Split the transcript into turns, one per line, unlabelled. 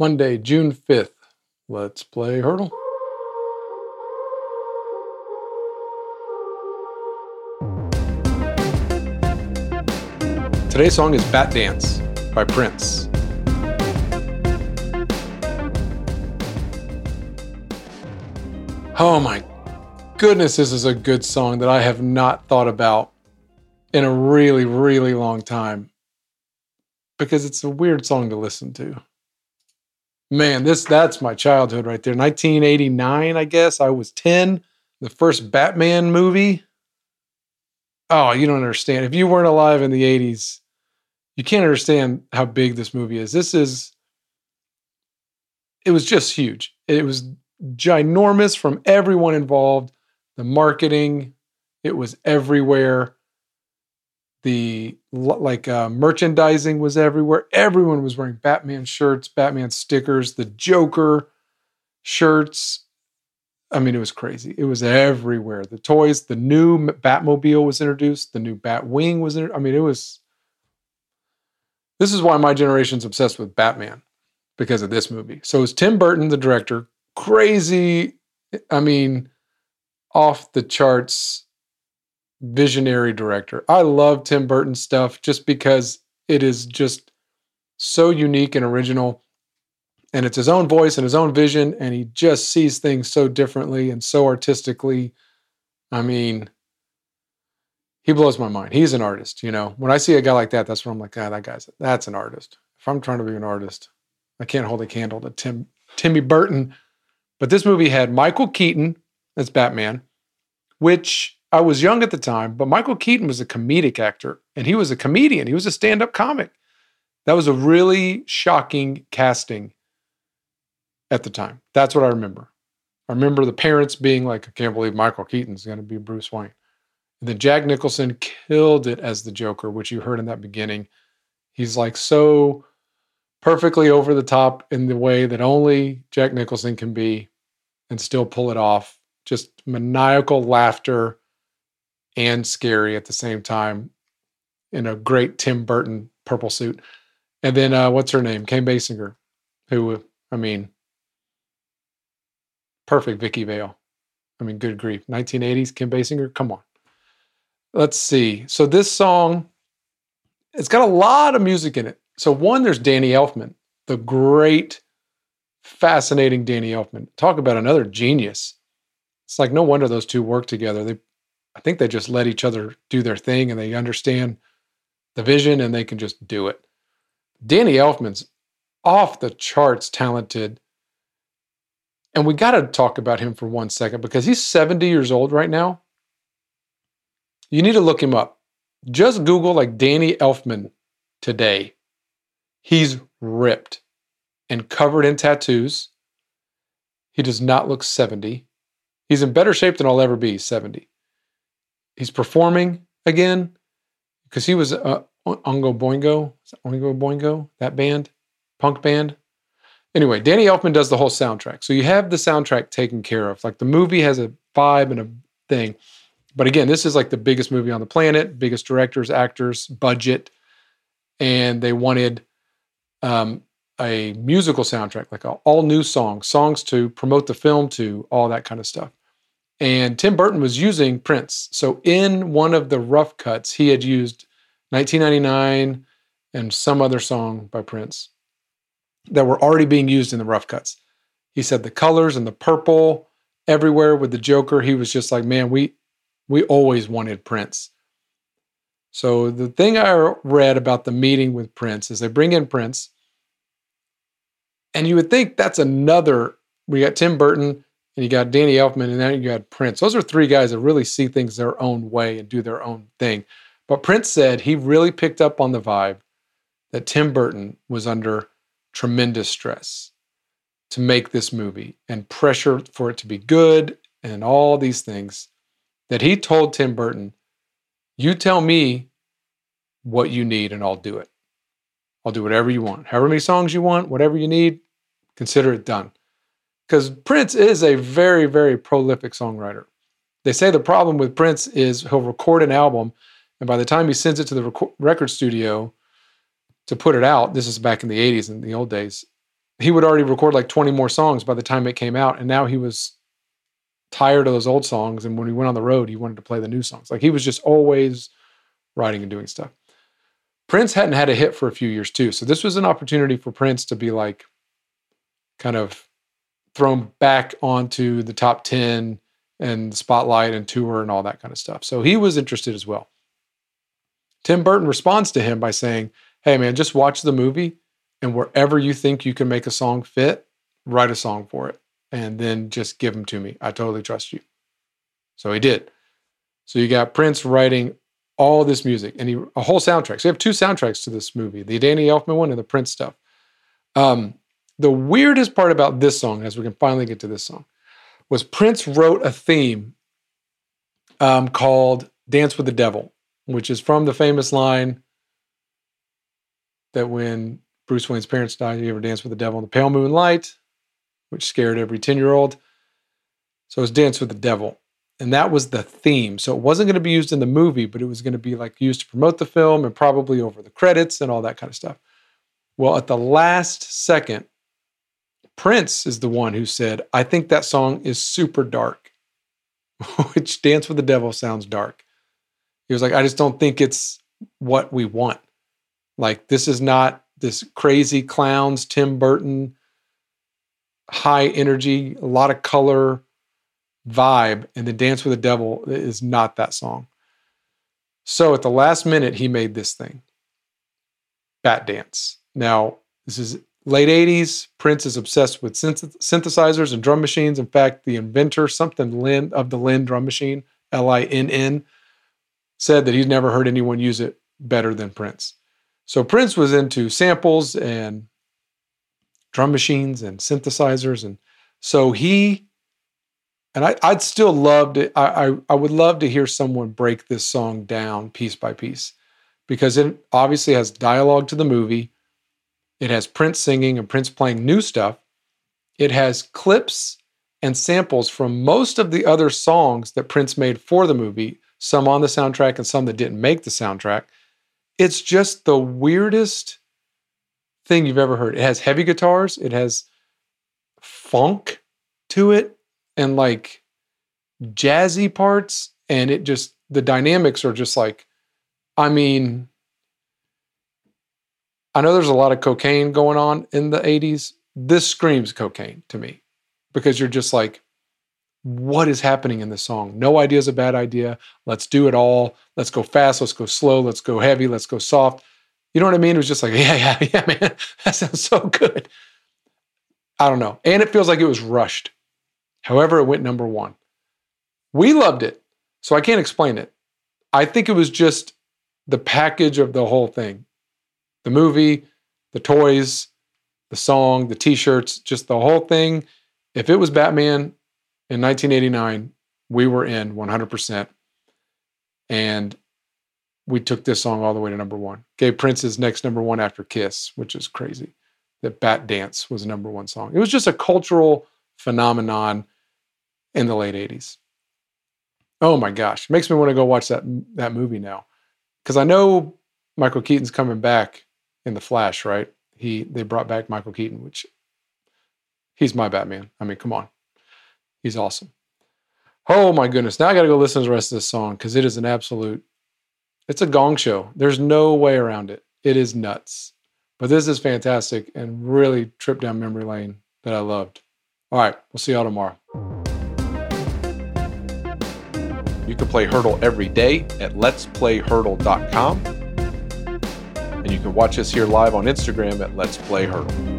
Monday, June 5th. Let's play Heardle. Today's song is Batdance by Prince. Oh my goodness, this is a good song that I have not thought about in a really, really long time because it's a weird song to listen to. Man, this that's my childhood right there. 1989, I guess. I was 10. The first Batman movie. Oh, you don't understand. If you weren't alive in the 80s, you can't understand how big this movie is. This is it was just huge. It was ginormous from everyone involved. The marketing, it was everywhere. The like uh, merchandising was everywhere. Everyone was wearing Batman shirts, Batman stickers, the Joker shirts. I mean, it was crazy. It was everywhere. The toys, the new Batmobile was introduced, the new Batwing was. I mean, it was this is why my generation's obsessed with Batman because of this movie. So it's Tim Burton, the director, crazy, I mean, off the charts visionary director. I love Tim Burton stuff just because it is just so unique and original. And it's his own voice and his own vision, and he just sees things so differently and so artistically. I mean, he blows my mind. He's an artist, you know. When I see a guy like that, that's when I'm like, ah, that guy's that's an artist. If I'm trying to be an artist, I can't hold a candle to Tim Timmy Burton. But this movie had Michael Keaton as Batman, which I was young at the time, but Michael Keaton was a comedic actor and he was a comedian. He was a stand-up comic. That was a really shocking casting at the time. That's what I remember. I remember the parents being like, I can't believe Michael Keaton's going to be Bruce Wayne. And then Jack Nicholson killed it as the Joker, which you heard in that beginning. He's like so perfectly over the top in the way that only Jack Nicholson can be and still pull it off. Just maniacal laughter and scary at the same time in a great Tim Burton purple suit. And then uh, what's her name? Kim Basinger, who, I mean, perfect Vicki Vale. I mean, good grief. 1980s Kim Basinger, come on. Let's see. So this song, it's got a lot of music in it. So one, there's Danny Elfman, the great, fascinating Danny Elfman. Talk about another genius. It's like no wonder those two work together. They, I think they just let each other do their thing and they understand the vision and they can just do it. Danny Elfman's off the charts talented. And we got to talk about him for one second because he's 70 years old right now. You need to look him up. Just Google like Danny Elfman today. He's ripped and covered in tattoos. He does not look 70. He's in better shape than I'll ever be 70. He's performing again because he was uh, Oingo Boingo, Oingo Boingo, that band, punk band. Anyway, Danny Elfman does the whole soundtrack. So you have the soundtrack taken care of. Like the movie has a vibe and a thing. But again, this is like the biggest movie on the planet, biggest directors, actors, budget, and they wanted um, a musical soundtrack, like all new songs, songs to promote the film to, all that kind of stuff. And Tim Burton was using Prince. So in one of the rough cuts, he had used 1999 and some other song by Prince that were already being used in the rough cuts. He said the colors and the purple everywhere with the Joker. He was just like, man, we we always wanted Prince. So the thing I read about the meeting with Prince is they bring in Prince, and you would think that's another. We got Tim Burton and you got Danny Elfman, and then you got Prince. Those are three guys that really see things their own way and do their own thing. But Prince said he really picked up on the vibe that Tim Burton was under tremendous stress to make this movie and pressure for it to be good and all these things that he told Tim Burton, You tell me what you need and I'll do it. I'll do whatever you want. However many songs you want, whatever you need, consider it done. Because Prince is a very, very prolific songwriter. They say the problem with Prince is he'll record an album, and by the time he sends it to the record studio to put it out, this is back in the 80s and the old days, he would already record like 20 more songs by the time it came out. And now he was tired of those old songs. And when he went on the road, he wanted to play the new songs. Like he was just always writing and doing stuff. Prince hadn't had a hit for a few years too. So this was an opportunity for Prince to be like kind of thrown back onto the top 10 and spotlight and tour and all that kind of stuff. So he was interested as well. Tim Burton responds to him by saying, Hey man, just watch the movie and wherever you think you can make a song fit, write a song for it and then just give them to me. I totally trust you. So he did. So you got Prince writing all this music and he a whole soundtrack. So you have two soundtracks to this movie, the Danny Elfman one and the Prince stuff. Um, the weirdest part about this song, as we can finally get to this song, was Prince wrote a theme um, called Dance with the Devil, which is from the famous line that when Bruce Wayne's parents died, he ever danced with the devil in the pale moonlight, which scared every 10 year old. So it was Dance with the Devil. And that was the theme. So it wasn't going to be used in the movie, but it was going to be like used to promote the film and probably over the credits and all that kind of stuff. Well, at the last second, Prince is the one who said, I think that song is super dark, which Dance with the Devil sounds dark. He was like, I just don't think it's what we want. Like, this is not this crazy clowns, Tim Burton, high energy, a lot of color vibe. And the Dance with the Devil is not that song. So at the last minute, he made this thing Batdance. Now, this is late 80s. Prince is obsessed with synth- synthesizers and drum machines. In fact, the inventor, something Linn of the Linn drum machine, L I N N, said that he's never heard anyone use it better than Prince. So Prince was into samples and drum machines and synthesizers. And so he, and I, would still love to, I, I, I would love to hear someone break this song down piece by piece because it obviously has dialogue to the movie. It has Prince singing and Prince playing new stuff. It has clips and samples from most of the other songs that Prince made for the movie, some on the soundtrack and some that didn't make the soundtrack. It's just the weirdest thing you've ever heard. It has heavy guitars, it has funk to it, and like jazzy parts. And it just, the dynamics are just like, I mean, I know there's a lot of cocaine going on in the 80s. This screams cocaine to me because you're just like, what is happening in this song? No idea is a bad idea. Let's do it all. Let's go fast. Let's go slow. Let's go heavy. Let's go soft. You know what I mean? It was just like, yeah, yeah, yeah, man. That sounds so good. I don't know. And it feels like it was rushed. However, it went number one. We loved it. So I can't explain it. I think it was just the package of the whole thing the movie, the toys, the song, the t shirts, just the whole thing. If it was Batman, in 1989, we were in 100%. And we took this song all the way to number one. Gave Prince's next number one after Kiss, which is crazy. That Batdance was number one song. It was just a cultural phenomenon in the late 80s. Oh my gosh. Makes me want to go watch that, that movie now. Because I know Michael Keaton's coming back in The Flash, right? He they brought back Michael Keaton, which he's my Batman. I mean, come on. He's awesome. Oh my goodness. Now I got to go listen to the rest of this song because it is an absolute, it's a gong show. There's no way around it. It is nuts. But this is fantastic and really trip down memory lane that I loved. All right. We'll see y'all tomorrow.
You can play Heardle every day at letsplayheardle.com. And you can watch us here live on Instagram at Let's Play Heardle.